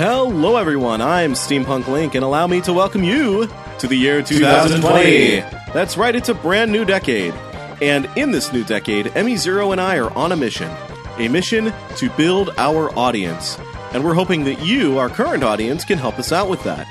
Hello, everyone. I'm Steampunk Link, and allow me to welcome you to the year 2020. That's right, it's a brand new decade. And in this new decade, Emmy Zero and I are on a mission a mission to build our audience. And we're hoping that you, our current audience, can help us out with that.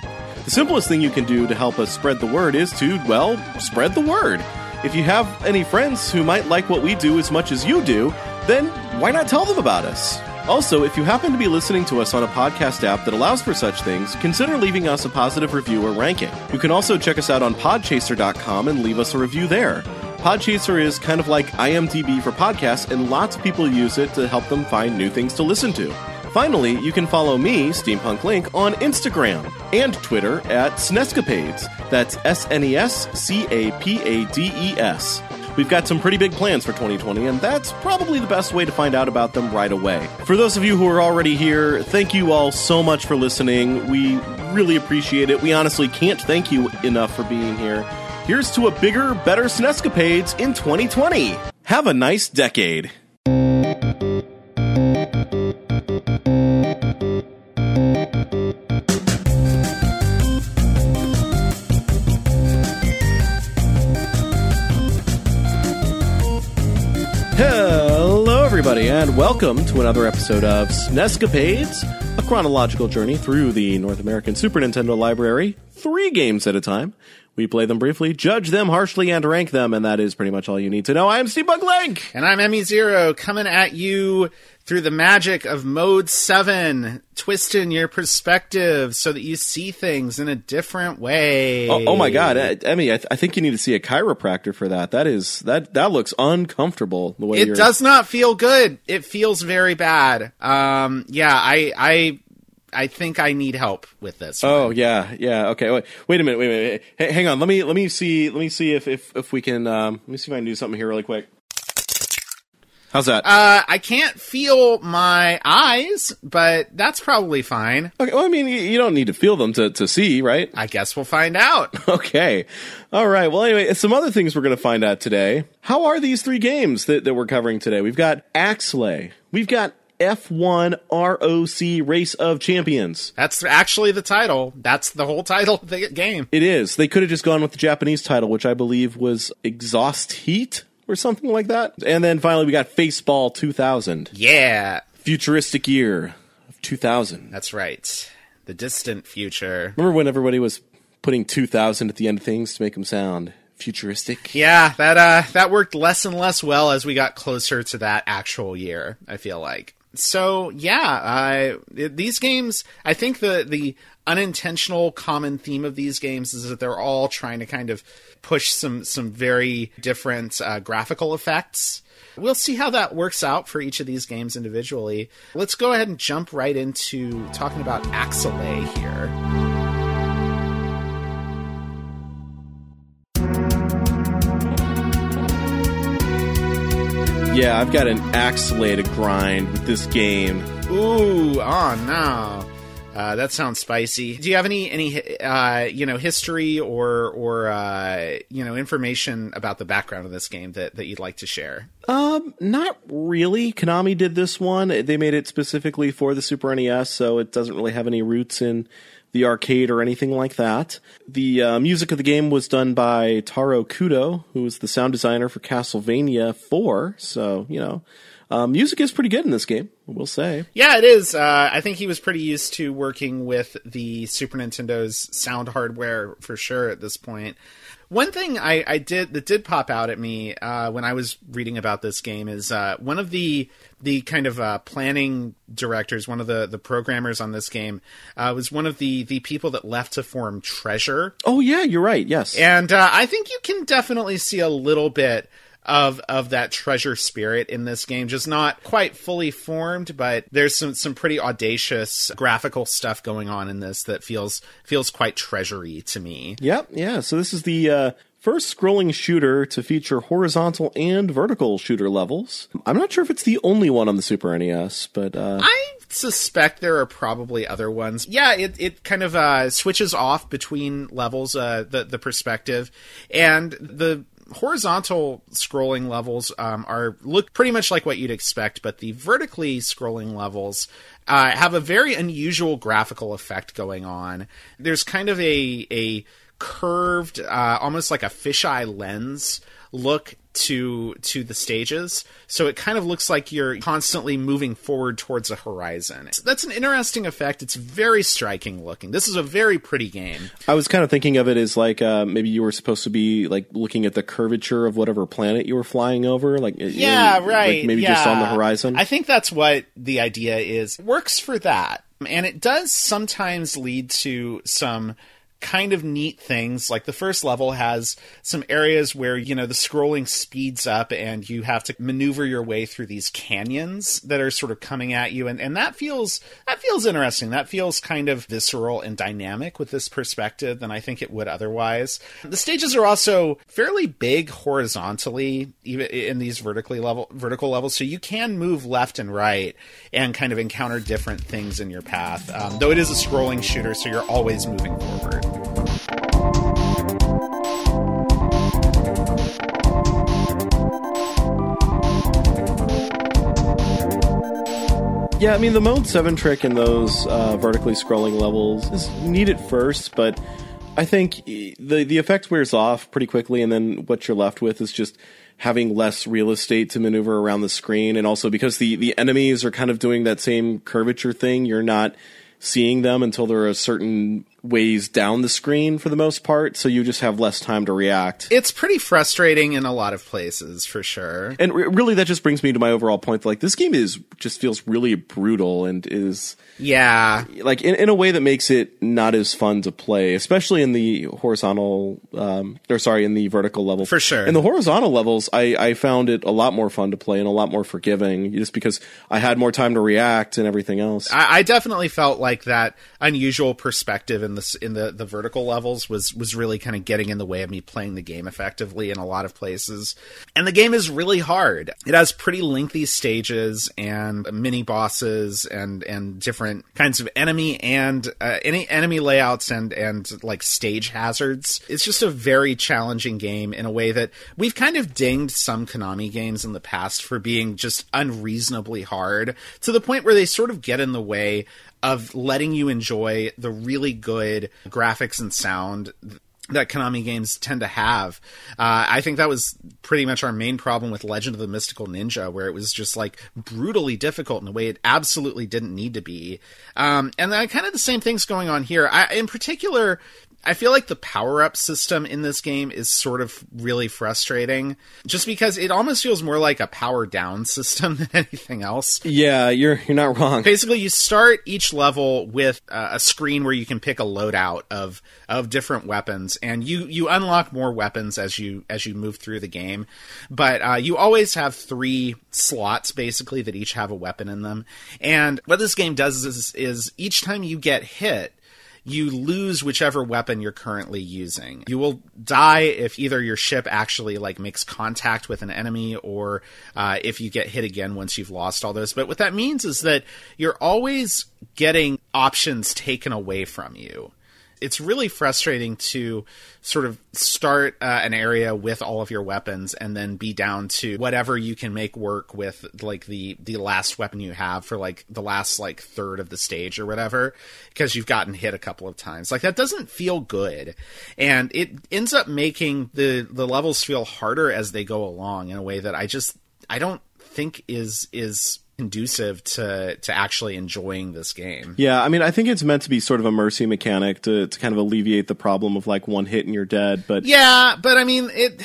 The simplest thing you can do to help us spread the word is to, well, spread the word. If you have any friends who might like what we do as much as you do, then why not tell them about us? Also, if you happen to be listening to us on a podcast app that allows for such things, consider leaving us a positive review or ranking. You can also check us out on podchaser.com and leave us a review there. Podchaser is kind of like IMDb for podcasts, and lots of people use it to help them find new things to listen to. Finally, you can follow me, Steampunk Link, on Instagram and Twitter at Snescapades. That's S N E S C A P A D E S. We've got some pretty big plans for 2020, and that's probably the best way to find out about them right away. For those of you who are already here, thank you all so much for listening. We really appreciate it. We honestly can't thank you enough for being here. Here's to a bigger, better Snescapades in 2020. Have a nice decade. Welcome to another episode of Snescapades, a chronological journey through the North American Super Nintendo library, three games at a time. We play them briefly, judge them harshly, and rank them, and that is pretty much all you need to know. I am Steampunk Link! And I'm Emmy Zero, coming at you through the magic of Mode 7, twisting your perspective so that you see things in a different way. Oh, oh my god, Emmy, I, th- I think you need to see a chiropractor for that. That is, that, that looks uncomfortable the way It does not feel good. It feels very bad. Um, yeah, I, I, I think I need help with this. Oh yeah, yeah. Okay, wait, wait a minute, wait a minute. Hey, hang on. Let me let me see. Let me see if if if we can. Um, let me see if I can do something here really quick. How's that? Uh, I can't feel my eyes, but that's probably fine. okay. Well, I mean, you, you don't need to feel them to to see, right? I guess we'll find out. Okay. All right. Well, anyway, some other things we're going to find out today. How are these three games that, that we're covering today? We've got Axelay. We've got F1 ROC Race of Champions. That's actually the title. That's the whole title of the game. It is. They could have just gone with the Japanese title, which I believe was Exhaust Heat or something like that. And then finally, we got Faceball 2000, Yeah, futuristic year of 2000. that's right. The distant future. Remember when everybody was putting 2000 at the end of things to make them sound futuristic? Yeah, that uh that worked less and less well as we got closer to that actual year, I feel like. So, yeah, these games, I think the the unintentional common theme of these games is that they're all trying to kind of push some some very different uh, graphical effects. We'll see how that works out for each of these games individually. Let's go ahead and jump right into talking about Axelay here. Yeah, I've got an Axelay to grind with this game. Ooh, oh no. Uh, that sounds spicy. Do you have any any uh, you know history or or uh, you know information about the background of this game that, that you'd like to share? Um, not really. Konami did this one. They made it specifically for the Super NES, so it doesn't really have any roots in the arcade or anything like that. The uh, music of the game was done by Taro Kudo, who was the sound designer for Castlevania 4. So, you know, uh, music is pretty good in this game, we'll say. Yeah, it is. Uh, I think he was pretty used to working with the Super Nintendo's sound hardware for sure at this point. One thing I, I did that did pop out at me uh, when I was reading about this game is uh, one of the the kind of uh, planning directors, one of the, the programmers on this game, uh, was one of the the people that left to form Treasure, Oh, yeah, you're right. Yes. and uh, I think you can definitely see a little bit of of that treasure spirit in this game. Just not quite fully formed, but there's some some pretty audacious graphical stuff going on in this that feels feels quite treasury to me. Yep, yeah. So this is the uh, first scrolling shooter to feature horizontal and vertical shooter levels. I'm not sure if it's the only one on the Super NES, but uh, I suspect there are probably other ones. Yeah, it, it kind of uh, switches off between levels, uh, the the perspective, and the horizontal scrolling levels um, are look pretty much like what you'd expect, but the vertically scrolling levels uh, have a very unusual graphical effect going on. There's kind of a a curved, uh, almost like a fisheye lens look to to the stages. So it kind of looks like you're constantly moving forward towards a horizon. That's an interesting effect. It's very striking looking. This is a very pretty game. I was kind of thinking of it as like uh, maybe you were supposed to be like looking at the curvature of whatever planet you were flying over like yeah right like maybe yeah. just on the horizon. I think that's what the idea is. Works for that. And it does sometimes lead to some kind of neat things. Like the first level has some areas where, you know, the scrolling speeds up and you have to maneuver your way through these canyons that are sort of coming at you. And, and that feels, that feels interesting. That feels kind of visceral and dynamic with this perspective than I think it would otherwise. The stages are also fairly big horizontally, even in these vertically level, vertical levels. So you can move left and right and kind of encounter different things in your path. Um, though it is a scrolling shooter, so you're always moving forward. Yeah, I mean the mode seven trick in those uh, vertically scrolling levels is neat at first, but I think the the effect wears off pretty quickly, and then what you're left with is just having less real estate to maneuver around the screen, and also because the the enemies are kind of doing that same curvature thing, you're not seeing them until they're a certain ways down the screen for the most part, so you just have less time to react. It's pretty frustrating in a lot of places, for sure. And re- really, that just brings me to my overall point. Like this game is just feels really brutal and is yeah, like in, in a way that makes it not as fun to play, especially in the horizontal, um, or sorry, in the vertical level. For sure. In the horizontal levels, I, I found it a lot more fun to play and a lot more forgiving, just because I had more time to react and everything else. I, I definitely felt like that unusual perspective in the in the the vertical levels was was really kind of getting in the way of me playing the game effectively in a lot of places. And the game is really hard. It has pretty lengthy stages and mini bosses and and different kinds of enemy and uh, any enemy layouts and and like stage hazards. It's just a very challenging game in a way that we've kind of dinged some Konami games in the past for being just unreasonably hard to the point where they sort of get in the way of letting you enjoy the really good graphics and sound that Konami games tend to have. Uh, I think that was pretty much our main problem with Legend of the Mystical Ninja, where it was just like brutally difficult in a way it absolutely didn't need to be. Um, and then kind of the same things going on here. I, in particular, I feel like the power up system in this game is sort of really frustrating just because it almost feels more like a power down system than anything else. Yeah, you're you're not wrong. Basically, you start each level with uh, a screen where you can pick a loadout of of different weapons and you you unlock more weapons as you as you move through the game. But uh, you always have 3 slots basically that each have a weapon in them. And what this game does is is each time you get hit you lose whichever weapon you're currently using. You will die if either your ship actually like makes contact with an enemy or uh, if you get hit again once you've lost all those. But what that means is that you're always getting options taken away from you it's really frustrating to sort of start uh, an area with all of your weapons and then be down to whatever you can make work with like the the last weapon you have for like the last like third of the stage or whatever because you've gotten hit a couple of times. Like that doesn't feel good. And it ends up making the the levels feel harder as they go along in a way that I just I don't think is is conducive to to actually enjoying this game. Yeah, I mean, I think it's meant to be sort of a mercy mechanic to to kind of alleviate the problem of like one hit and you're dead. But yeah, but I mean it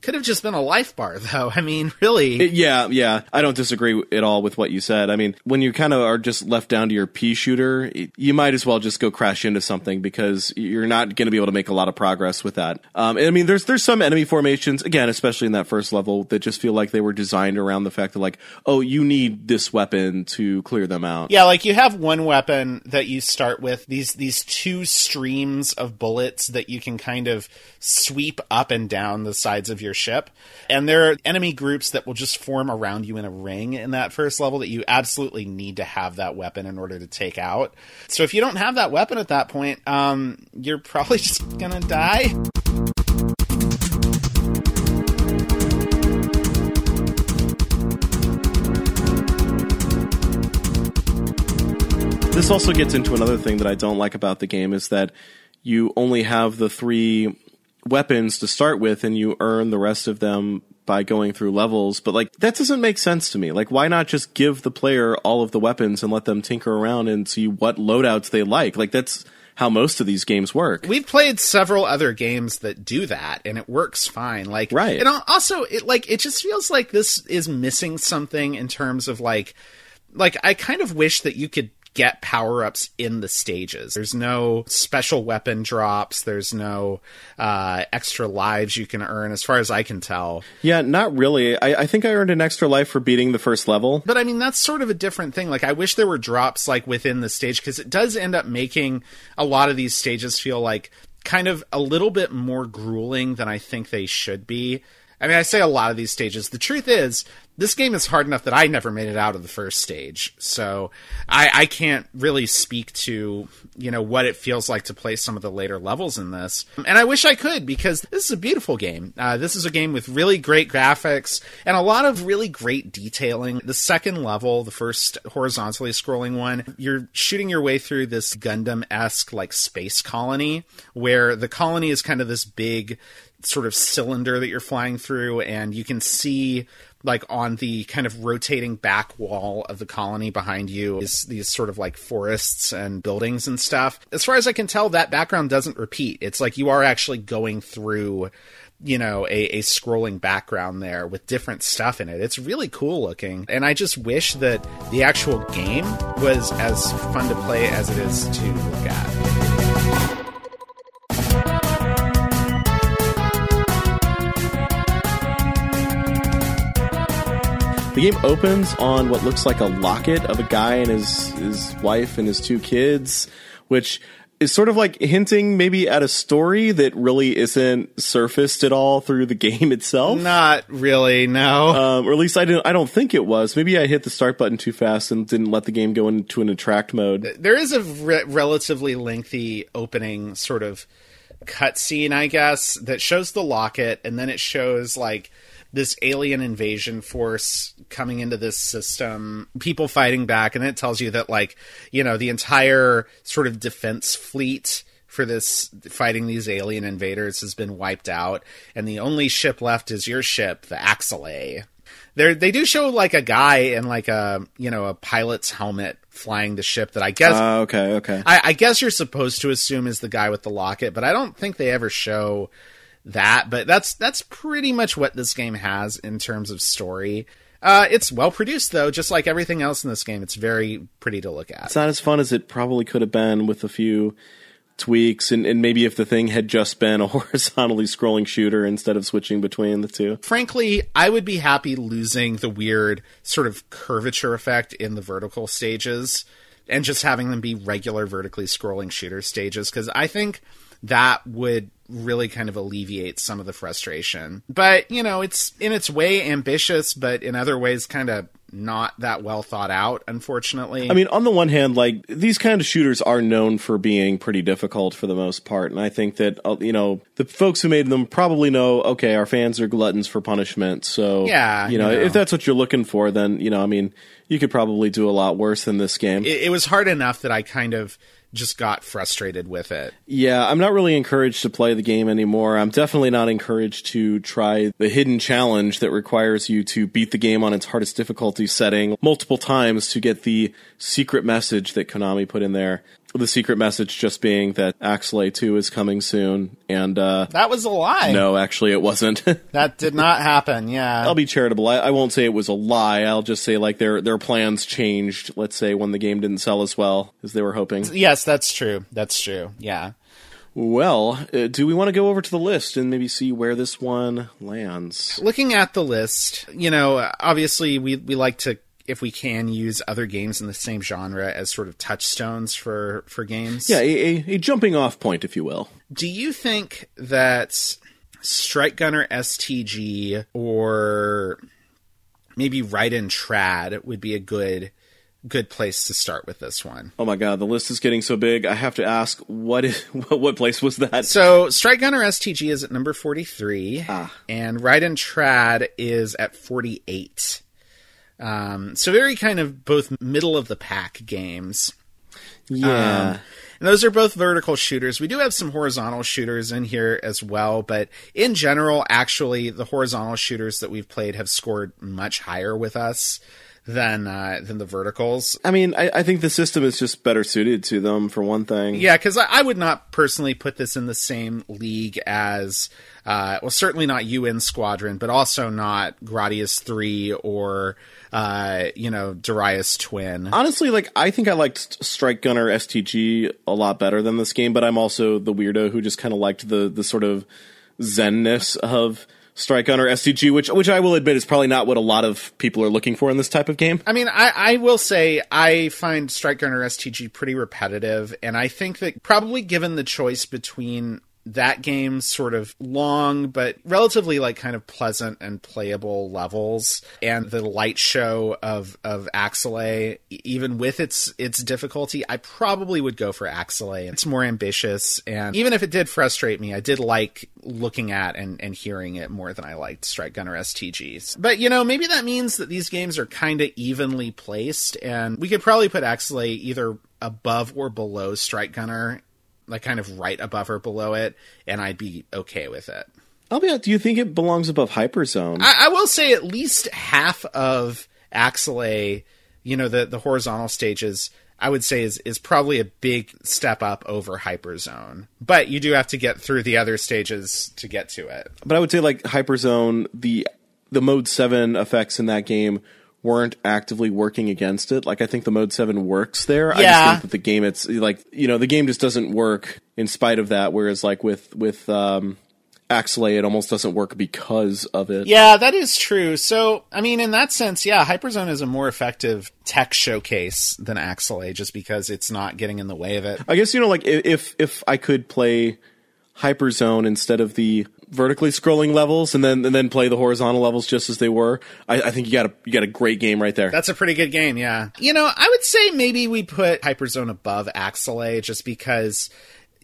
could have just been a life bar, though. I mean, really. It, yeah, yeah. I don't disagree at all with what you said. I mean, when you kind of are just left down to your pea shooter, you might as well just go crash into something because you're not going to be able to make a lot of progress with that. Um, I mean, there's there's some enemy formations again, especially in that first level, that just feel like they were designed around the fact that like, oh, you need this weapon to clear them out. Yeah, like you have one weapon that you start with these these two streams of bullets that you can kind of sweep up and down the sides of your ship. And there are enemy groups that will just form around you in a ring in that first level that you absolutely need to have that weapon in order to take out. So if you don't have that weapon at that point, um, you're probably just gonna die. This also gets into another thing that I don't like about the game is that you only have the three weapons to start with and you earn the rest of them by going through levels, but like that doesn't make sense to me. Like why not just give the player all of the weapons and let them tinker around and see what loadouts they like? Like that's how most of these games work. We've played several other games that do that and it works fine. Like Right. And also it like it just feels like this is missing something in terms of like like I kind of wish that you could get power ups in the stages. There's no special weapon drops. There's no uh, extra lives you can earn, as far as I can tell. Yeah, not really. I, I think I earned an extra life for beating the first level. But I mean, that's sort of a different thing. Like, I wish there were drops like within the stage because it does end up making a lot of these stages feel like kind of a little bit more grueling than I think they should be. I mean, I say a lot of these stages. The truth is, this game is hard enough that I never made it out of the first stage. So I, I can't really speak to, you know, what it feels like to play some of the later levels in this. And I wish I could because this is a beautiful game. Uh, this is a game with really great graphics and a lot of really great detailing. The second level, the first horizontally scrolling one, you're shooting your way through this Gundam esque like space colony where the colony is kind of this big sort of cylinder that you're flying through and you can see like on the kind of rotating back wall of the colony behind you is these sort of like forests and buildings and stuff. As far as I can tell, that background doesn't repeat. It's like you are actually going through, you know, a, a scrolling background there with different stuff in it. It's really cool looking. And I just wish that the actual game was as fun to play as it is to look at. The game opens on what looks like a locket of a guy and his his wife and his two kids, which is sort of like hinting maybe at a story that really isn't surfaced at all through the game itself. Not really, no. Um, or at least I didn't. I don't think it was. Maybe I hit the start button too fast and didn't let the game go into an attract mode. there is a re- relatively lengthy opening sort of cutscene, I guess, that shows the locket, and then it shows like this alien invasion force coming into this system, people fighting back, and it tells you that like you know the entire sort of defense fleet for this fighting these alien invaders has been wiped out, and the only ship left is your ship, the Axelay. There, they do show like a guy in like a you know a pilot's helmet flying the ship that I guess Uh, okay, okay. I, I guess you're supposed to assume is the guy with the locket, but I don't think they ever show that. But that's that's pretty much what this game has in terms of story. Uh, it's well produced though, just like everything else in this game. It's very pretty to look at. it's not as fun as it probably could have been with a few tweaks and, and maybe if the thing had just been a horizontally scrolling shooter instead of switching between the two. Frankly, I would be happy losing the weird sort of curvature effect in the vertical stages and just having them be regular vertically scrolling shooter stages because I think that would really kind of alleviates some of the frustration. But, you know, it's in its way ambitious, but in other ways kind of not that well thought out, unfortunately. I mean, on the one hand, like these kind of shooters are known for being pretty difficult for the most part, and I think that uh, you know the folks who made them probably know. Okay, our fans are gluttons for punishment, so Yeah, you know, you know. if that's what you're looking for, then you know, I mean, you could probably do a lot worse than this game. it, it was hard enough that I kind of just got frustrated with it. Yeah, I'm not really encouraged to play the game anymore. I'm definitely not encouraged to try the hidden challenge that requires you to beat the game on its hardest difficulty setting multiple times to get the secret message that Konami put in there. The secret message just being that Axelay 2 is coming soon. And, uh, That was a lie. no, actually it wasn't. That did not happen. Yeah. I'll be charitable. I, I won't say it was a lie. I'll just say like their, their plans changed, let's say when the game didn't sell as well as they were hoping. Yes, that's true. That's true. Yeah. Well, uh, do we want to go over to the list and maybe see where this one lands? Looking at the list, you know, obviously we we like to if we can use other games in the same genre as sort of touchstones for for games. Yeah, a, a, jumping off point, if you will. Do you think that Strike Gunner STG or maybe Raiden Trad would be a good good place to start with this one? Oh my god, the list is getting so big. I have to ask, what is what, place was that? So Strike Gunner STG is at number 43, Ah. and Raiden Trad is at 48. Um, so very kind of both middle of the pack games. Yeah. Um, and those are both vertical shooters. We do have some horizontal shooters in here as well, but in general, actually, the horizontal shooters that we've played have scored much higher with us than uh, than the verticals. I mean, I, I think the system is just better suited to them for one thing. Yeah, because I, I would not personally put this in the same league as, uh, well, certainly not UN Squadron, but also not Gradius 3 or, uh, you know, Darius Twin. Honestly, like I think I liked Strike Gunner STG a lot better than this game, but I'm also the weirdo who just kind of liked the the sort of zenness of Strike Gunner STG, which which I will admit is probably not what a lot of people are looking for in this type of game. I mean, I, I will say I find Strike Gunner STG pretty repetitive, and I think that probably given the choice between that game's sort of long but relatively like kind of pleasant and playable levels. And the light show of of Axelay even with its its difficulty I probably would go for Axelay. It's more ambitious and even if it did frustrate me I did like looking at and and hearing it more than I liked Strike Gunner STGs but you know maybe that means that these games are kind of evenly placed and we could probably put Axelay either above or below Strike Gunner like kind of right above or below it, and I'd be okay with it. I'll be honest, do you think it belongs above Hyperzone? I, I will say at least half of Axelay, you know, the the horizontal stages, I would say is is probably a big step up over Hyperzone. But you do have to get through the other stages to get to it. but I would say like Hyperzone, the the mode seven effects in that game weren't actively working against it. Like I think the mode seven works there. Yeah. I just think that the game it's like you know, the game just doesn't work in spite of that, whereas like with with um Axelay it almost doesn't work because of it. Yeah, that is true. So, I mean, in that sense, yeah, Hyperzone is a more effective tech showcase than Axelay just because it's not getting in the way of it. I guess you know, like if if I could play Hyperzone instead of the vertically scrolling levels, and then and then play the horizontal levels just as they were, I, I think you got a you got a great game right there. That's a pretty good game, yeah. You know, I would say maybe we put Hyperzone above Axelay just because,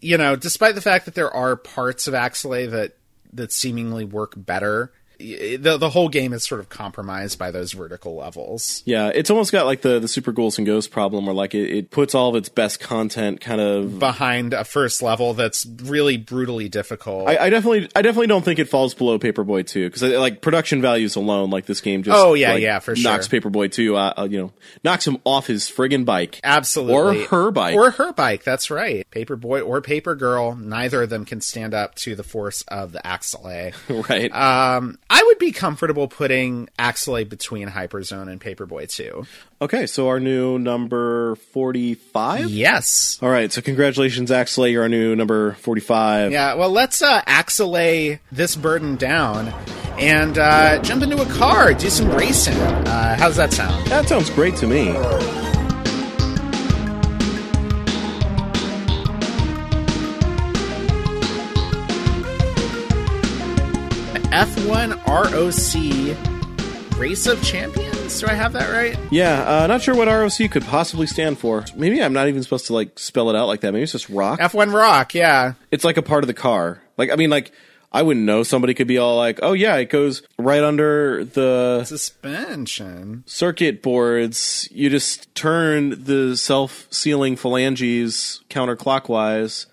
you know, despite the fact that there are parts of Axelay that that seemingly work better, the the whole game is sort of compromised by those vertical levels. yeah, it's almost got like the the Super Ghouls and Ghosts problem, where like it, it puts all of its best content kind of. Behind a first level that's really brutally difficult. I, I definitely, I definitely don't think it falls below Paperboy Two because like production values alone, like this game just Oh, yeah, like, yeah, for sure knocks. Paperboy Two, uh, uh, you know, knocks him off his friggin' bike, Absolutely. or her bike. Or her bike, that's right. Paperboy or Paper Girl, neither of them can stand up to the force of the Axelay. right? Um, I would be comfortable putting Axelay between Hyperzone and Paperboy 2. okay, so our new number forty-five. Yes. All right, so congratulations, Axelay. You're our new number 45. Yeah, well, let's uh, Axelay this burden down and uh, jump into a car, do some racing. Uh, how's that sound? That sounds great to me. F1 ROC Race of Champions? Do I have that right? Yeah, uh, not sure what ROC could possibly stand for. Maybe I'm not even supposed to like spell it out like that. Maybe it's just rock. F1 Rock, yeah. it's like a part of the car. Like I mean, like I wouldn't know. Somebody could be all like, "Oh yeah, it goes right under the Suspension. circuit boards. You just turn the self-sealing phalanges counterclockwise,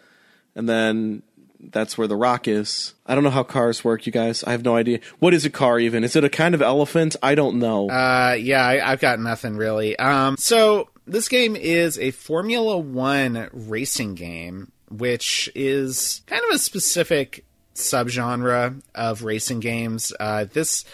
and then." That's where the rock is. I don't know how cars work, you guys. I have no idea. What is a car even? Is it a kind of elephant? I don't know. Uh, yeah, I, I've got nothing really. Um, so this game is a Formula One racing game, which is kind of a specific subgenre of racing games. Uh, this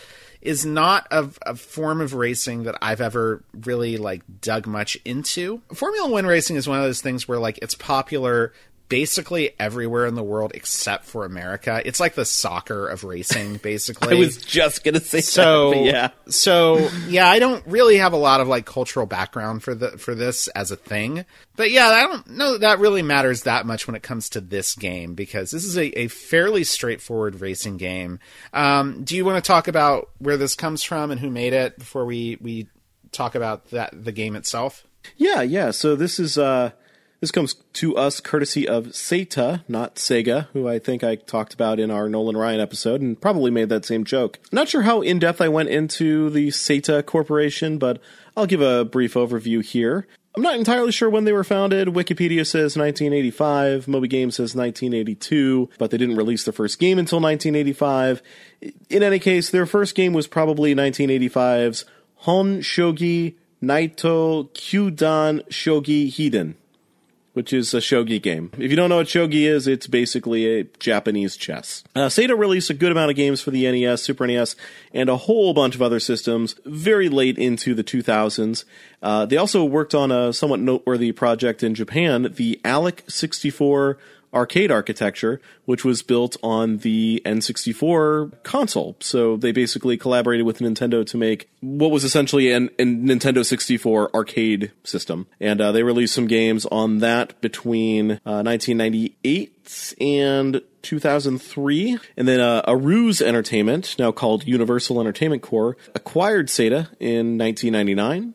is not a, a form of racing that I've ever really like dug much into. Formula One racing is one of those things where like it's popular basically everywhere in the world except for America. It's like the soccer of racing, basically. I was just gonna say so that, yeah. so yeah i don't really have a lot of like cultural background for the for this as a thing but yeah i don't know that, that really matters that much when it comes to this game because this is a, a fairly straightforward racing game um, do you want to talk about where this comes from and who made it before we we talk about that the game itself Yeah, yeah. So this is uh this comes to us courtesy of Seta, not Sega, who I think I talked about in our Nolan Ryan episode and probably made that same joke. Not sure how in depth I went into the Seta Corporation, but I'll give a brief overview here. I'm not entirely sure when they were founded. Wikipedia says 1985, Moby Games says 1982, but they didn't release their first game until 1985. In any case, their first game was probably 1985's Hon Shogi Naito Kyudan Shogi Hiden which is a shogi game. If you don't know what shogi is, it's basically a Japanese chess. Uh, Seta released a good amount of games for the NES, Super NES, and a whole bunch of other systems very late into the 2000s. Uh, they also worked on a somewhat noteworthy project in Japan, the Aleck 64 arcade architecture, which was built on the N64 console. So they basically collaborated with Nintendo to make what was essentially an, a Nintendo 64 arcade system. And uh, they released some games on that between uh, 1998 and 2003. And then uh, Aruze Entertainment, now called Universal Entertainment Corp., acquired Seta in 1999.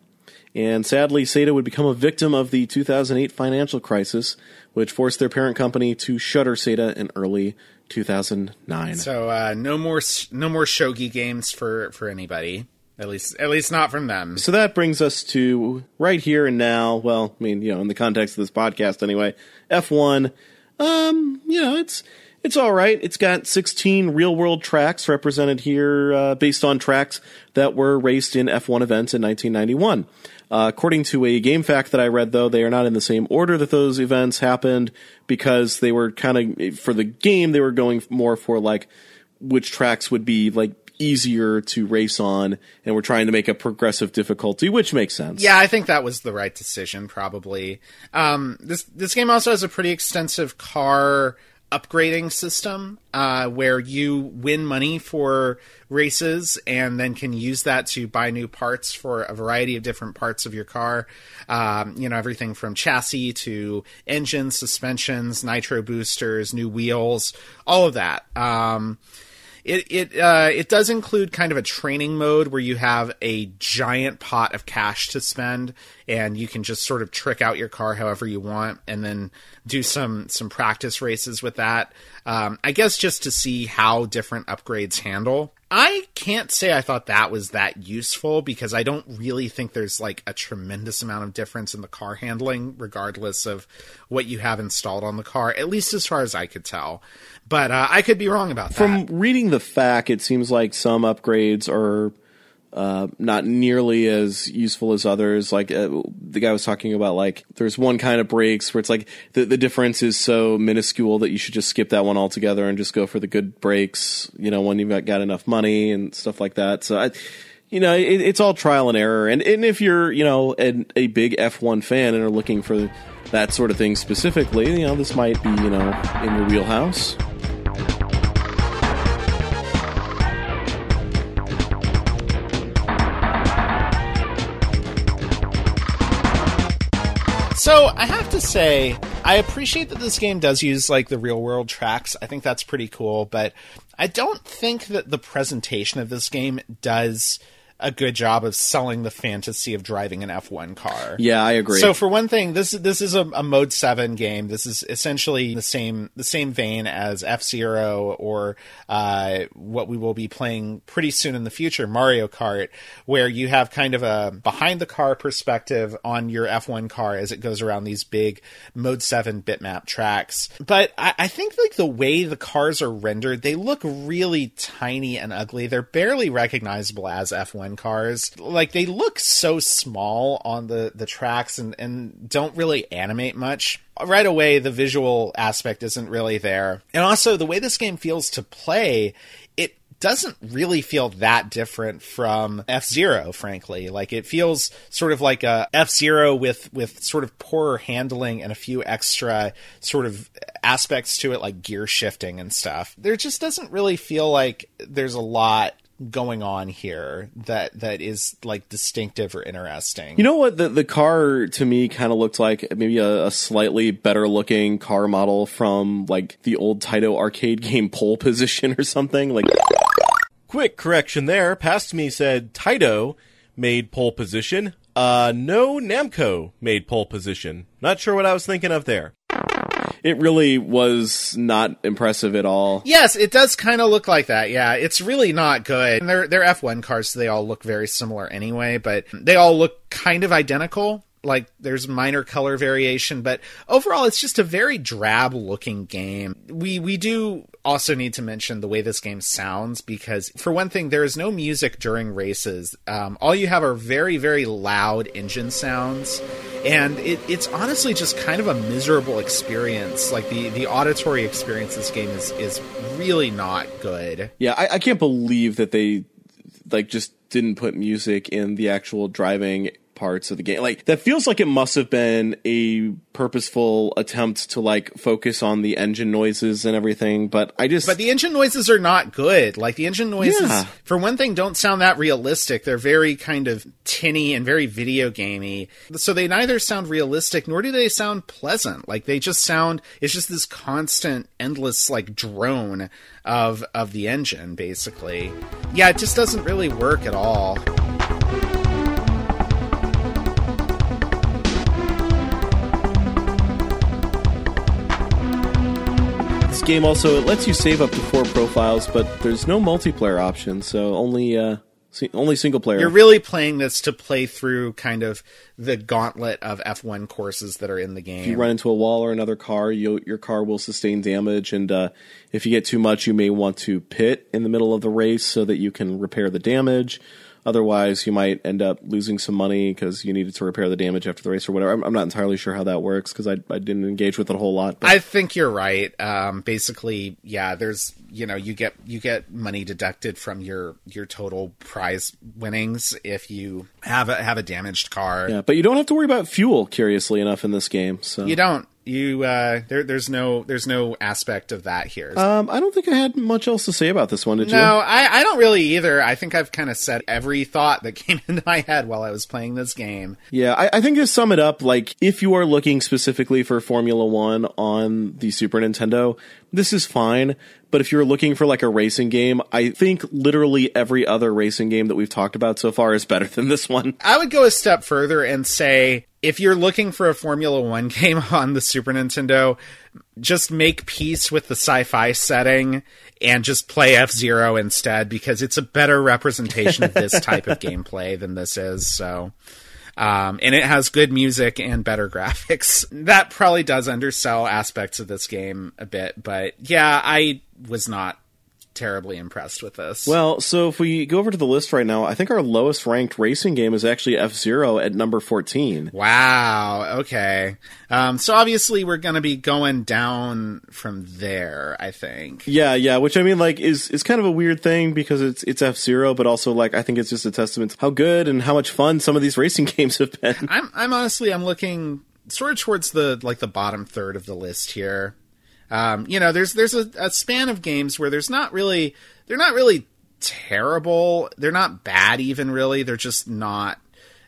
And sadly, Seta would become a victim of the 2008 financial crisis, which forced their parent company to shutter Seta in early 2009. So uh, no more no more shogi games for for anybody. At least at least not from them. So that brings us to right here and now. Well, I mean, you know, in the context of this podcast anyway, F1 um, you know, it's it's all right. It's got 16 real world tracks represented here uh, based on tracks that were raced in F1 events in 1991. Uh, according to a game fact that I read, though, they are not in the same order that those events happened because they were kind of, for the game, they were going more for like which tracks would be like easier to race on and we're trying to make a progressive difficulty which makes sense. Yeah i think that was the right decision probably. Um, this this game also has a pretty extensive car upgrading system uh, where you win money for races and then can use that to buy new parts for a variety of different parts of your car. Um, you know, everything from chassis to engine, suspensions, nitro boosters, new wheels, all of that. Um, it it uh, it does include kind of a training mode where you have a giant pot of cash to spend, and you can just sort of trick out your car however you want, and then do some some practice races with that. Um, I guess just to see how different upgrades handle. I can't say I thought that was that useful because I don't really think there's like a tremendous amount of difference in the car handling, regardless of what you have installed on the car, at least as far as I could tell. But uh, I could be wrong about that. From reading the FAQ, it seems like some upgrades are uh, not nearly as useful as others. Like uh, the guy was talking about, like there's one kind of brakes where it's like the the difference is so minuscule that you should just skip that one altogether and just go for the good brakes. You know, when you've got, got enough money and stuff like that. So I. You know, it, it's all trial and error, and, and if you're, you know, a, a big F1 fan and are looking for that sort of thing specifically, you know, this might be, you know, in your wheelhouse. So I have to say, I appreciate that this game does use like the real world tracks. I think that's pretty cool, but I don't think that the presentation of this game does a good job of selling the fantasy of driving an F1 car. Yeah, I agree. So for one thing, this this is a, a Mode Seven game. This is essentially the same the same vein as F Zero or uh, what we will be playing pretty soon in the future, Mario Kart, where you have kind of a behind the car perspective on your F1 car as it goes around these big Mode Seven bitmap tracks. But I, I think like the way the cars are rendered, they look really tiny and ugly. They're barely recognizable as F1 cars. Like they look so small on the the tracks and and don't really animate much. Right away the visual aspect isn't really there. And also the way this game feels to play, it doesn't really feel that different from F Zero, frankly. Like it feels sort of like a F Zero with with sort of poorer handling and a few extra sort of aspects to it, like gear shifting and stuff. There just doesn't really feel like there's a lot going on here that that is like distinctive or interesting. You know what the the car to me kind of looked like maybe a, a, slightly better looking car model from like the old Taito arcade game Pole Position or something like Quick correction there. Past me said Taito made pole position. Uh no Namco made pole position. Not sure what I was thinking of there it really was not impressive at all. Yes, it does kind of look like that. Yeah, it's really not good. And they're they're F1 cars, so they all look very similar anyway, but they all look kind of identical. like there's minor color variation, but overall it's just a very drab looking game. We we do also need to mention the way this game sounds because for one thing there is no music during races. Um, all you have are very very loud engine sounds and it, it's honestly just kind of a miserable experience. Like the the auditory experience this game is is really not good. Yeah, I, I can't believe that they like just didn't put music in the actual driving parts of the game. Like that feels like it must have been a purposeful attempt to like focus on the engine noises and everything, but I just But the engine noises are not good. Like the engine noises Yeah. for one thing don't sound that realistic. They're very kind of tinny and very video gamey. So they neither sound realistic nor do they sound pleasant. Like they just sound it's just this constant endless like drone of of the engine basically. Yeah, it just doesn't really work at all. Game also it lets you save up to four profiles, but there's no multiplayer option, so only uh only single player. You're really playing this to play through kind of the gauntlet of F1 courses that are in the game. if you run into a wall or another car, you, your car will sustain damage, and uh, if you get too much, you may want to pit in the middle of the race so that you can repair the damage. Otherwise, you might end up losing some money because you needed to repair the damage after the race or whatever. I'm, I'm not entirely sure how that works because I, I didn't engage with it a whole lot. But I think you're right. Um, basically, yeah. There's you know you get you get money deducted from your your total prize winnings if you have a have a damaged car. yeah, but you don't have to worry about fuel. Curiously enough, in this game, so You don't. You uh, there there's no there's no aspect of that here. um, I don't think I had much else to say about this one. Did you? no, I, I don't really either. I think I've kind of said every thought that came into my head while I was playing this game. Yeah, I, I think to sum it up, like if you are looking specifically for Formula One on the Super Nintendo, this is fine. But if you're looking for like a racing game, I think literally every other racing game that we've talked about so far is better than this one. I would go a step further and say if you're looking for a Formula One game on the Super Nintendo, just make peace with the sci fi setting and just play F Zero instead because it's a better representation of this type of gameplay than this is. So. Um, and it has good music and better graphics. That probably does undersell aspects of this game a bit, but yeah, I was not terribly impressed with this. Well, so if we go over to the list right now, I think our lowest ranked racing game is actually F Zero at number 14. Wow. Okay. Um, so obviously we're going to be going down from there. I think. Yeah, yeah, which I mean, like, is is kind of a weird thing because it's it's F Zero, but also like I think it's just a testament to how good and how much fun some of these racing games have been. I'm. I'm honestly. I'm looking sort of towards the like the bottom third of the list here. Um, you know, there's there's a, a span of games where there's not really they're not really terrible. They're not bad even really. They're just not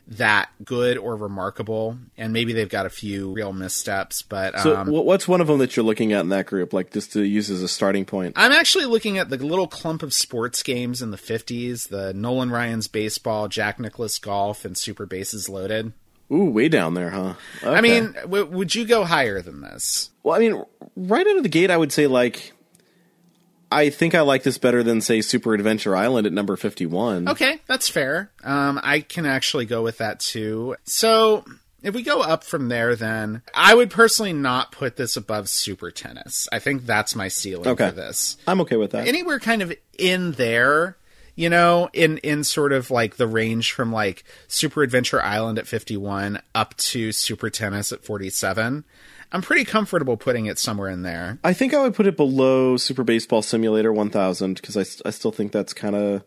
that good or remarkable. And maybe they've got a few real missteps, but So, um, what's one of them that you're looking at in that group, like just to use as a starting point? I'm actually looking at the little clump of sports games in the 50s the Nolan Ryan's baseball, Jack Nicklaus golf, and Super Bases Loaded. Ooh, way down there, huh? I mean, w- would you go higher than this? Well, I mean, right out of the gate, I would say like, I think I like this better than say Super Adventure Island at number fifty-one. Okay, that's fair. Um, I can actually go with that too. So. If we go up from there, then I would personally not put this above Super Tennis. I think that's my ceiling Okay. for this. I'm okay with that. anywhere kind of in there you know in in sort of like the range from like super adventure island at 51 up to super tennis at 47 i'm pretty comfortable putting it somewhere in there I think I would put it below Super Baseball Simulator 1000 because I, I still think that's kind of,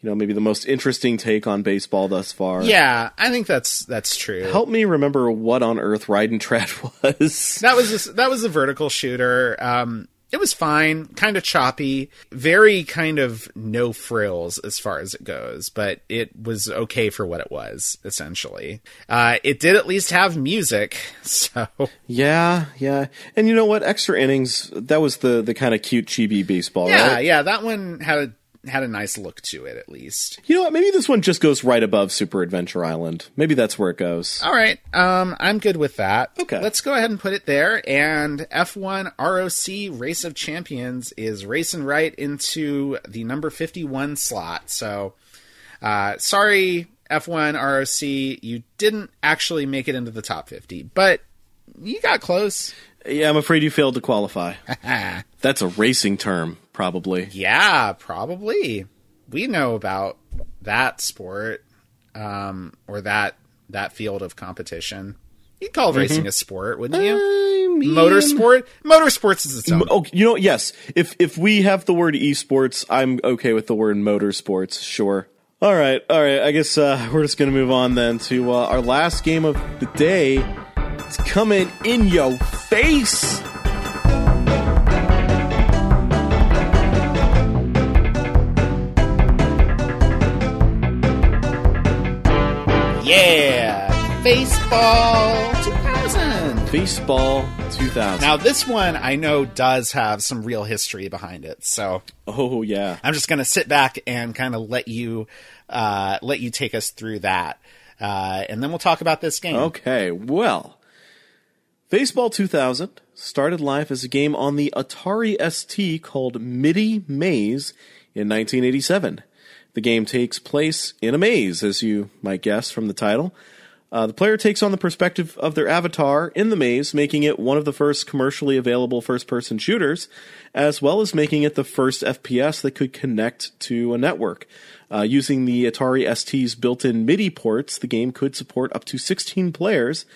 you know, maybe the most interesting take on baseball thus far. yeah i think that's that's true Help me remember what on earth Raiden Trad was. that was a, that was a vertical shooter um it was fine, kind of choppy, very kind of no frills as far as it goes, but it was okay for what it was, essentially. Uh, it did at least have music, so Yeah, yeah. And you know what? Extra innings, that was the, the kind of cute chibi baseball, Yeah, right? yeah, that one had a had a nice look to it at least. You know what? Maybe this one just goes right above Super Adventure Island. Maybe that's where it goes. All right, um, I'm good with that. Okay. let's go ahead and put it there. And F1 ROC Race of Champions is racing right into the number 51 slot. So, uh, sorry, F1 ROC, you didn't actually make it into the top 50, but you got close. Yeah, I'm afraid you failed to qualify. That's a racing term, probably. Yeah, probably. We know about that sport um, or that that field of competition. You'd call Mm-hmm. racing a sport, wouldn't you? I mean- Motorsport? Motorsports is its own. Oh, you know, yes. If if we have the word esports, I'm okay with the word motorsports. Sure. All right, all right. I guess uh, we're just gonna move on then to uh, our last game of the day. It's coming in your face. Faceball 2000! Faceball 2000. Now, this one I know does have some real history behind it, so oh yeah. I'm just going to sit back and kind of let you uh, let you take us through that, uh, and then we'll talk about this game. Okay, well, Faceball 2000 started life as a game on the Atari ST called MIDI Maze in 1987. The game takes place in a maze, as you might guess from the title. Uh, the player takes on the perspective of their avatar in the maze, making it one of the first commercially available first person shooters, as well as making it the first FPS that could connect to a network. Uh, using the Atari ST's built in MIDI ports, the game could support up to 16 players,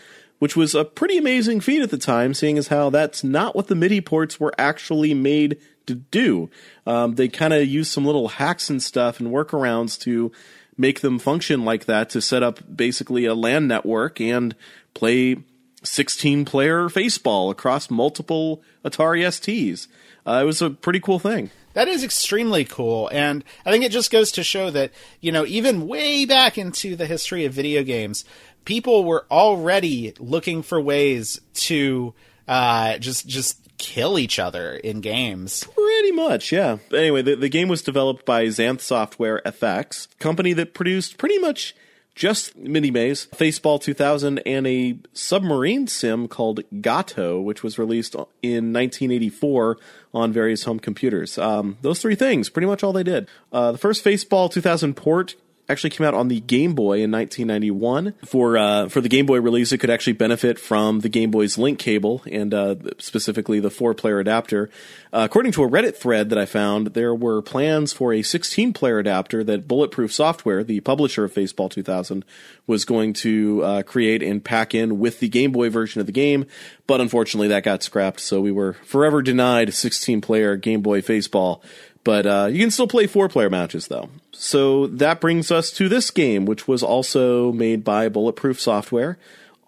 which was a pretty amazing feat at the time, seeing as how that's not what the MIDI ports were actually made to do. Um, they kind of used some little hacks and stuff and workarounds to make them function like that to set up basically a LAN network and play 16 player faceball across multiple Atari STs. Uh, it was a pretty cool thing. That is extremely cool, and I think it just goes to show that you know even way back into the history of video games, people were already looking for ways to uh, just just kill each other in games. Pretty much, yeah. Anyway, the, the game was developed by Xanth Software FX, company that produced pretty much just MIDI Maze, Faceball 2000, and a submarine sim called Gato, which was released in 1984 on various home computers. Um, those three things, pretty much all they did. Uh, the first Faceball 2000 port actually came out on the Game Boy in 1991. For uh, for the Game Boy release, it could actually benefit from the Game Boy's link cable and uh, specifically the four player adapter. Uh, according to a Reddit thread that I found, there were plans for a 16 player adapter that Bulletproof Software, the publisher of Faceball 2000, was going to uh, create and pack in with the Game Boy version of the game. But unfortunately, that got scrapped, so we were forever denied 16 player Game Boy Faceball. But uh, you can still play four player matches, though. So that brings us to this game, which was also made by Bulletproof Software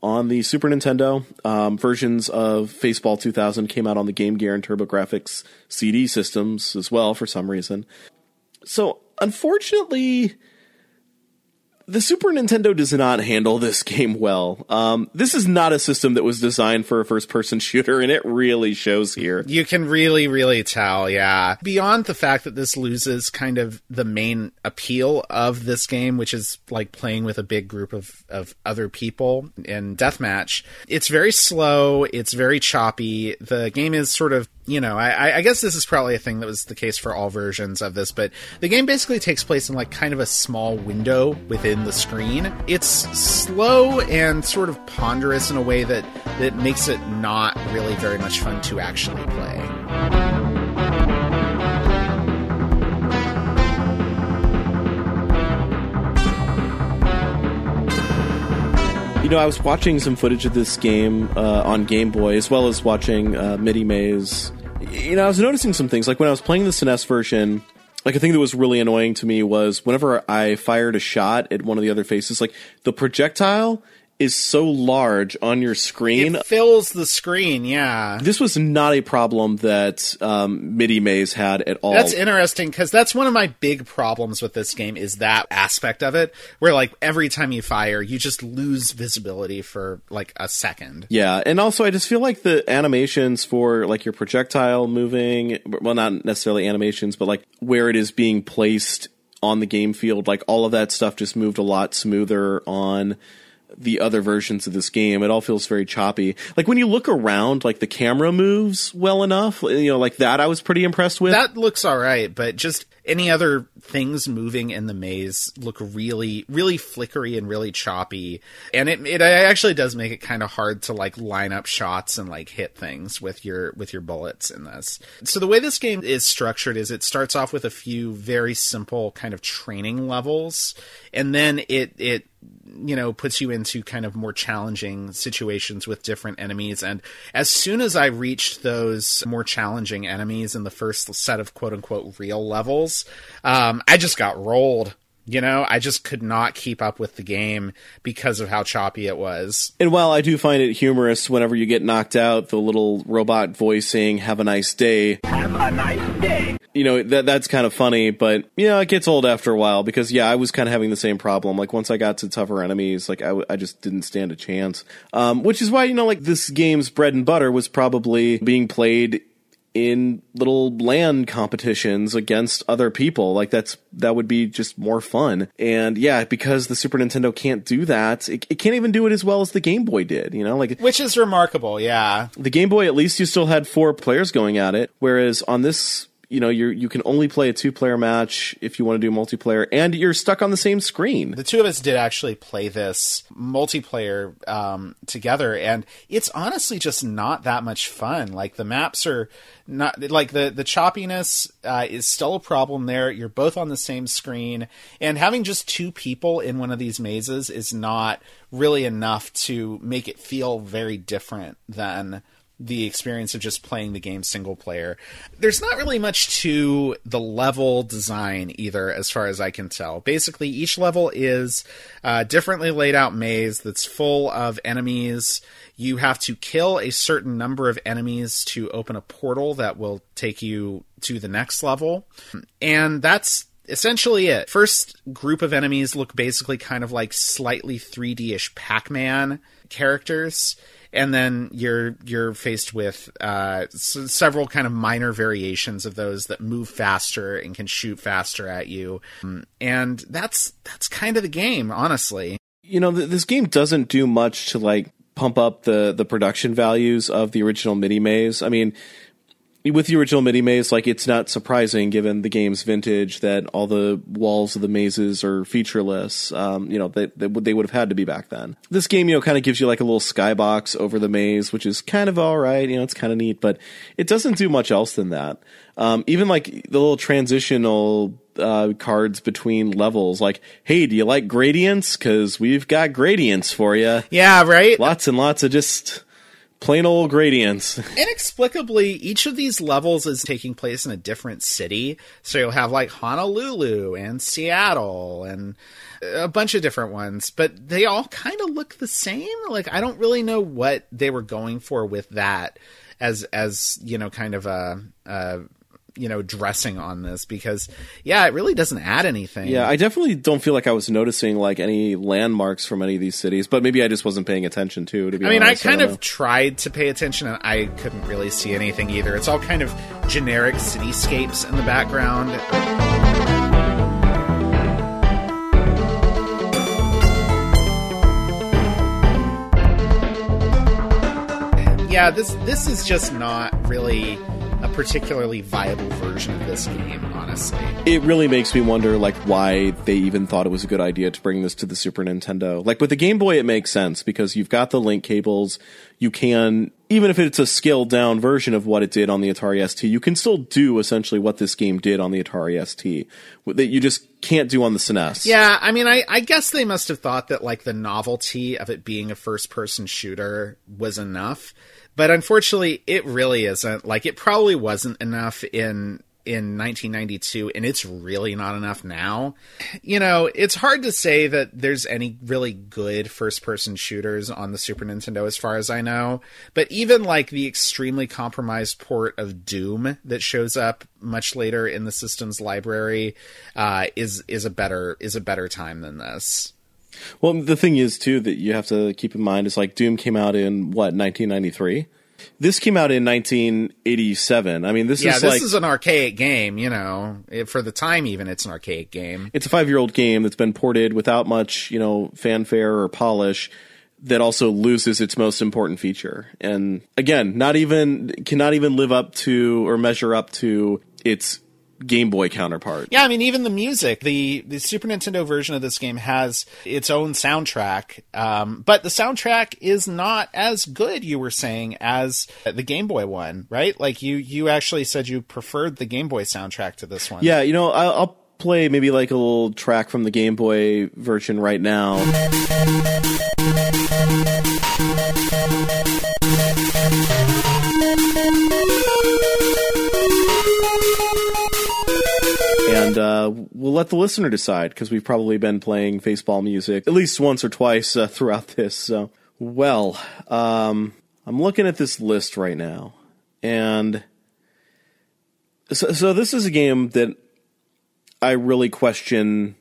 on the Super Nintendo. Um, versions of Faceball 2000 came out on the Game Gear and TurboGrafx CD systems as well for some reason. So, unfortunately, the Super Nintendo does not handle this game well. Um, this is not a system that was designed for a first person shooter, and it really shows here. You can really, really tell, yeah. Beyond the fact that this loses kind of the main appeal of this game, which is like playing with a big group of, of other people in deathmatch, it's very slow, it's very choppy. The game is sort of you know, I, I guess this is probably a thing that was the case for all versions of this, but the game basically takes place in like kind of a small window within the screen. It's slow and sort of ponderous in a way that that makes it not really very much fun to actually play. You know, I was watching some footage of this game uh, on Game Boy, as well as watching uh, MIDI Maze. You know, I was noticing some things. Like when I was playing the SNES version, like a thing that was really annoying to me was whenever I fired a shot at one of the other faces, like the projectile is so large on your screen. It fills the screen, yeah. this was not a problem that um, MIDI Maze had at all. That's interesting because that's one of my big problems with this game is that aspect of it, where like every time you fire, you just lose visibility for like a second. Yeah, and also I just feel like the animations for like your projectile moving, well, not necessarily animations, but like where it is being placed on the game field, like all of that stuff just moved a lot smoother on the other versions of this game. It all feels very choppy. Like when you look around, like the camera moves well enough. You know, like that I was pretty impressed with. That looks all right, but just any other things moving in the maze look really, really flickery and really choppy. And it it actually does make it kind of hard to like line up shots and like hit things with your with your bullets in this. So the way this game is structured is it starts off with a few very simple kind of training levels, and then it it you know puts you into kind of more challenging situations with different enemies and as soon as i reached those more challenging enemies in the first set of quote unquote real levels um, i just got rolled you know, I just could not keep up with the game because of how choppy it was. And while I do find it humorous whenever you get knocked out, the little robot voice saying "Have a nice day." Have a nice day. You know that that's kind of funny, but you know it gets old after a while because yeah, I was kind of having the same problem. Like once I got to tougher enemies, like I, w- I just didn't stand a chance. Um, which is why you know like this game's bread and butter was probably being played in little LAN competitions against other people. Like that's that would be just more fun. And yeah, because the Super Nintendo can't do that, it, it, can't even do it as well as the Game Boy did. You know, like which is remarkable. Yeah, the Game Boy at least you still had four players going at it, whereas on this you know you you can only play a two player match if you want to do multiplayer, and you're stuck on the same screen. The two of us did actually play this multiplayer um, together, and it's honestly just not that much fun. Like the maps are not like the the choppiness uh, is still a problem there. You're both on the same screen, and having just two people in one of these mazes is not really enough to make it feel very different than the experience of just playing the game single player. There's not really much to the level design either, as far as I can tell. Basically, each level is a differently laid out maze that's full of enemies. You have to kill a certain number of enemies to open a portal that will take you to the next level. And that's essentially it. First group of enemies look basically kind of like slightly 3D ish Pac Man characters and then you're you're faced with uh, s- several kind of minor variations of those that move faster and can shoot faster at you, and that's that's kind of the game, honestly. You know, th- this game doesn't do much to like pump up the the production values of the original MIDI maze. I mean, with the original MIDI maze, like it's not surprising given the game's vintage that all the walls of the mazes are featureless. Um, you know, they, they, they would have had to be back then. This game, you know, kind of gives you like a little skybox over the maze, which is kind of all right. You know, it's kind of neat, but it doesn't do much else than that. Um, even like the little transitional uh, cards between levels, like, hey, do you like gradients? Because we've got gradients for you. Yeah, right. Lots and lots of just plain old gradients. Inexplicably, each of these levels is taking place in a different city. So you'll have like Honolulu and Seattle and a bunch of different ones, but they all kind of look the same. Like I don't really know what they were going for with that as as you know kind of a, a you know dressing on this because yeah it really doesn't add anything yeah i definitely don't feel like i was noticing like any landmarks from any of these cities but maybe i just wasn't paying attention to to be i mean honest. i kind I of know. tried to pay attention and i couldn't really see anything either it's all kind of generic cityscapes in the background yeah this this is just not really a particularly viable version of this game, honestly. It really makes me wonder, like, why they even thought it was a good idea to bring this to the Super Nintendo. Like, with the Game Boy, it makes sense because you've got the link cables. You can, even if it's a scaled down version of what it did on the Atari ST, you can still do essentially what this game did on the Atari ST that you just can't do on the SNES. Yeah, I mean, I, I guess they must have thought that, like, the novelty of it being a first person shooter was enough but unfortunately it really isn't. Like it probably wasn't enough in in 1992 and it's really not enough now. You know it's hard to say that there's any really good first person shooters on the super nintendo as far as i know. But even like the extremely compromised port of doom that shows up much later in the system's library uh, is is a better is a better time than this well, the thing is too that you have to keep in mind is like Doom came out in what 1993. This came out in 1987. I mean, this Yeah, is this like is an archaic game, you know. It- for the time even it's an archaic game. it's a five year old game that's been ported without much, you know, fanfare or polish. That also loses its most important feature, and again, not even cannot even live up to or measure up to its Game Boy counterpart. Yeah, I mean, even the music, the the Super Nintendo version of this game has its own soundtrack, um, but the soundtrack is not as good. You were saying as the Game Boy one, right? Like you you actually said you preferred the Game Boy soundtrack to this one. Yeah, you know, I'll, I'll play maybe like a little track from the Game Boy version right now. And uh, we'll let the listener decide because we've probably been playing Faceball music at least once or twice uh, throughout this. So, well, um, I'm looking at this list right now, and so, so this is a game that I really question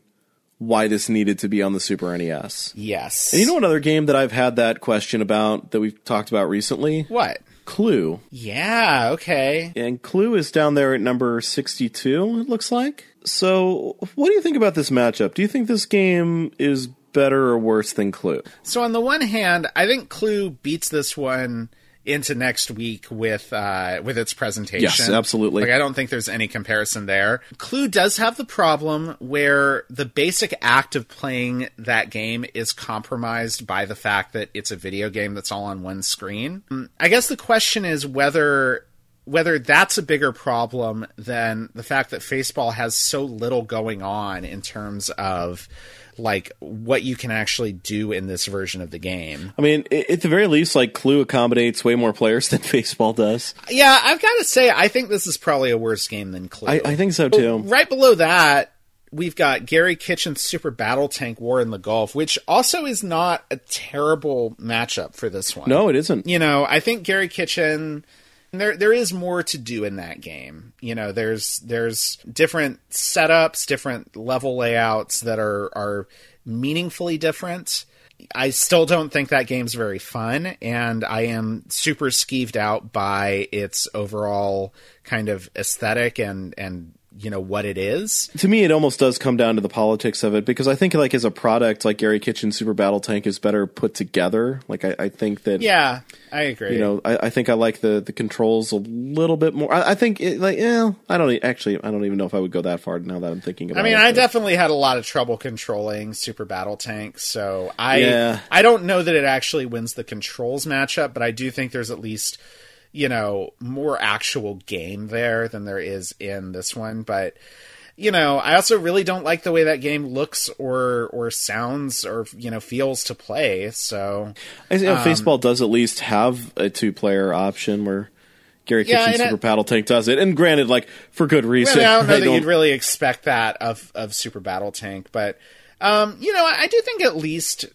why this needed to be on the Super NES. Yes. And you know another game that I've had that question about that we've talked about recently? what? Clue. Yeah. Okay. And Clue is down there at number 62, it looks like. So, what do you think about this matchup? Do you think this game is better or worse than Clue? So on the one hand, I think Clue beats this one into next week with uh, with its presentation. Yes, absolutely. Like I don't think there's any comparison there. Clue does have the problem where the basic act of playing that game is compromised by the fact that it's a video game that's all on one screen. Mm, I guess the question is whether whether that's a bigger problem than the fact that Faceball has so little going on in terms of like what you can actually do in this version of the game. I mean, at the very least, like Clue accommodates way more players than Faceball does. Yeah, I've got to say, I think this is probably a worse game than Clue. I, I think so too. Right below that, we've got Gary Kitchen's Super Battle Tank War in the Gulf, which also is not a terrible matchup for this one. No, it isn't. You know, I think Gary Kitchen there there is more to do in that game. You know, there's there's different setups, different level layouts that are are meaningfully different. I still don't think that game's very fun, and I am super skeeved out by its overall kind of aesthetic and and you know what it is. to me, it almost does come down to the politics of it because I think, like, as a product, like Gary Kitchen Super Battle Tank is better put together. Like, I, I think that, Yeah, I agree. you know, I, I think I like the, the controls a little bit more. I, I think, it, like, yeah, I don't actually, I don't even know if I would go that far now that I'm thinking about it. I mean, it. I definitely had a lot of trouble controlling Super Battle Tank, so I Yeah. I don't know that it actually wins the controls matchup, but I do think there's at least you know more actual game there than there is in this one. But you know, I also really don't like the way that game looks or or sounds or you know feels to play. So I think um, Faceball does at least have a two player option where Gary Yeah, Kitchen Super it- Battle Tank does it. And granted, like, for good reason. Well, I don't know I that don't- you'd really expect that of of Super Battle Tank, but um, you know, I, I do think at least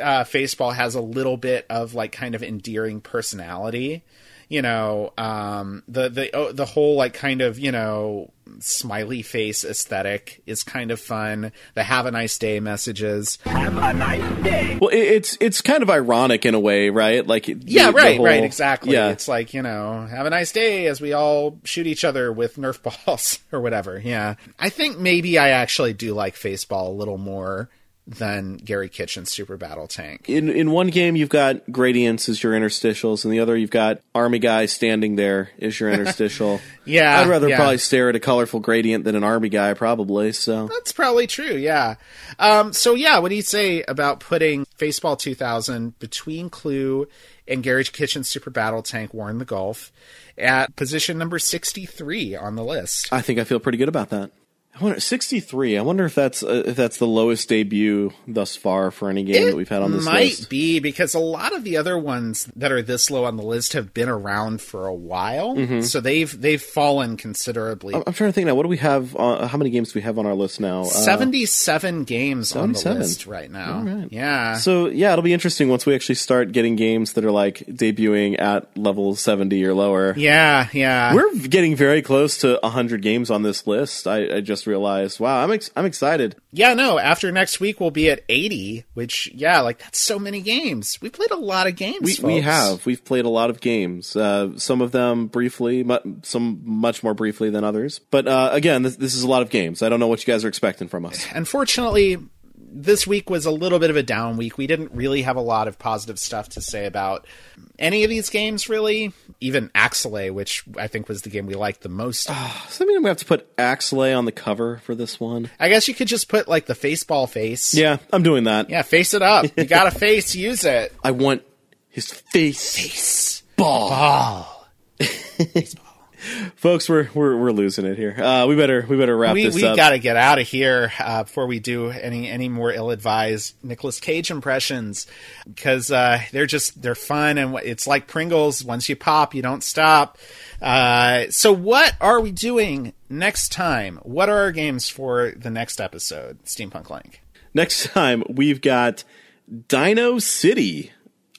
uh, Faceball has a little bit of like kind of endearing personality. You know, um, the the oh, the whole like kind of you know smiley face aesthetic is kind of fun. The "Have a nice day" messages. Have a nice day. Well, it, it's it's kind of ironic in a way, right? Like, the- Yeah, right, whole- right, exactly. Yeah, It's like, you know, have a nice day as we all shoot each other with Nerf balls or whatever. Yeah. I think maybe I actually do like Faceball a little more than Gary Kitchen's Super Battle Tank. in in one game you've got gradients as your interstitials, and the other you've got army guy standing there as your interstitial. Yeah, I'd rather yeah. probably stare at a colorful gradient than an army guy, probably. So That's probably true, yeah. Um, so, yeah, what do you say about putting Faceball 2000 between Clue and Gary Kitchen's Super Battle Tank War in the Gulf at position number 63 on the list? I think I feel pretty good about that. I wonder sixty three. I wonder if that's uh, if that's the lowest debut thus far for any game that we've had on this might list. Might be because a lot of the other ones that are this low on the list have been around for a while, Mm-hmm. so they've they've fallen considerably. I'm trying to think now. What do we have? On, how many games do we have on our list now? Uh, Seventy-seven games on the list right now. Yeah, So yeah, it'll be interesting once we actually start getting games that are like debuting at level seventy or lower. yeah, yeah. We're getting very close to 100 games on this list. I, I just just realized. Wow, I'm ex- I'm excited. Yeah, no, after next week we'll be at 80, which yeah, like that's so many games. We played a lot of games. We, we have. We've played a lot of games. Uh, some of them briefly, mu- some much more briefly than others. But uh, again, this, this is a lot of games. I don't know what you guys are expecting from us. Unfortunately, this week was a little bit of a down week. We didn't really have a lot of positive stuff to say about any of these games, really. Even Axelay, which I think was the game we liked the most. Ah, so I mean, I'm gonna have to put Axelay on the cover for this one. I guess you could just put like the faceball face. Yeah, I'm doing that. Yeah, face it up. You got a face, use it. I want his face. Face. Ball. Ball. Folks, we're we're we're losing it here. Uh, we better we better wrap We, this we up. got to get out of here uh, before we do any any more ill-advised Nicolas Cage impressions because uh, they're just they're fun and it's like Pringles. Once you pop, you don't stop. Uh, so what are we doing next time? What are our games for the next episode? Steampunk Link. Next time we've got Dino City.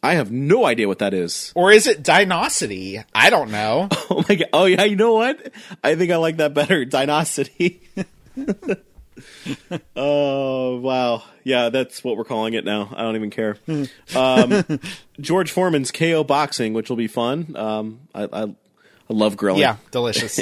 I have no idea what that is. Or is it Dinosity? I don't know. Oh my god! Oh yeah, you know what? I think I like that better. Dinosity. oh wow! Yeah, that's what we're calling it now. I don't even care. um, George Foreman's KO boxing, which will be fun. Um, I, I, I love grilling. yeah, delicious.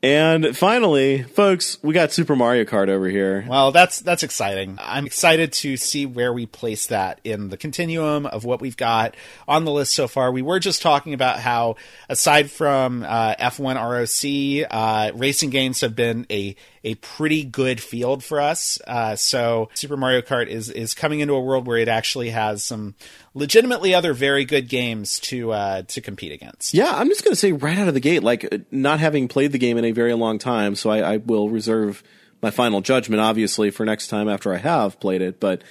And finally, folks, we got Super Mario Kart over here. Well, that's that's exciting. I'm excited to see where we place that in the continuum of what we've got on the list so far. We were just talking about how, aside from uh, F1 ROC, uh, racing games have been a a pretty good field for us. Uh, so Super Mario Kart is is coming into a world where it actually has some legitimately other very good games to uh, to compete against. Yeah, I'm just going to say right out of the gate, like uh, not having played the game in a very long time, so I, I will reserve my final judgment, obviously, for next time after I have played it. But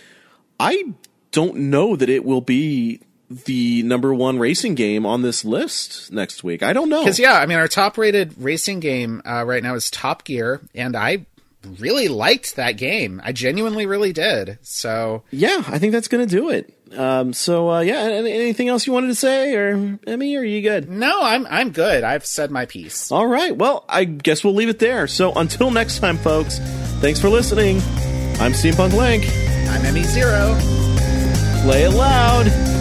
I don't know that it will be the number one racing game on this list next week. I don't know. Because yeah, I mean, our top-rated racing game uh, right now is Top Gear, and I really liked that game. I genuinely really did. So Yeah, I think that's going to do it. Um, so uh, yeah, anything else you wanted to say, or Emmy, are you good? no, I'm I'm good. I've said my piece. All right. Well, I guess we'll leave it there. So until next time, folks. Thanks for listening. I'm Steampunk Link. I'm Emmy Zero. Play it loud.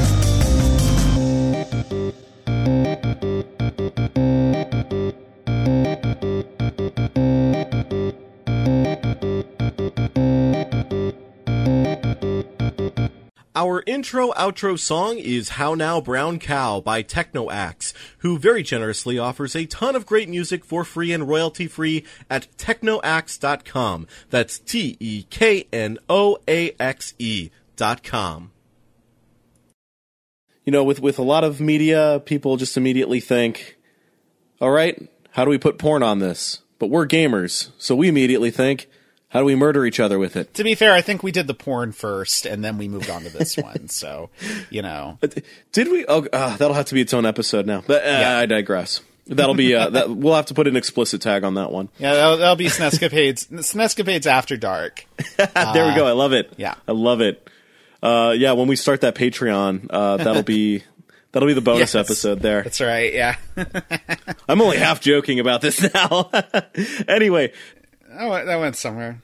Our intro outro song is How Now Brown Cow by TeknoAXE, who very generously offers a ton of great music for free and royalty free at technoaxe.com. That's T E K N O A X E dot com. You know, with, with a lot of media, people just immediately think, all right, how do we put porn on this? But we're gamers, so we immediately think, how do we murder each other with it? To be fair, I think we did the porn first, and then we moved on to this one. So, you know, Did we? Oh, uh, that'll have to be its own episode now. But uh, Yeah. I digress. That'll be uh, that. We'll have to put an explicit tag on that one. yeah, that'll, that'll be Snescapades. Snescapades after dark. there we go. I love it. yeah. I love it. Uh, yeah, when we start that Patreon, uh, that'll be that'll be the bonus Yes. episode there. That's right. Yeah. I'm only half joking about this now. anyway, that went, that went somewhere.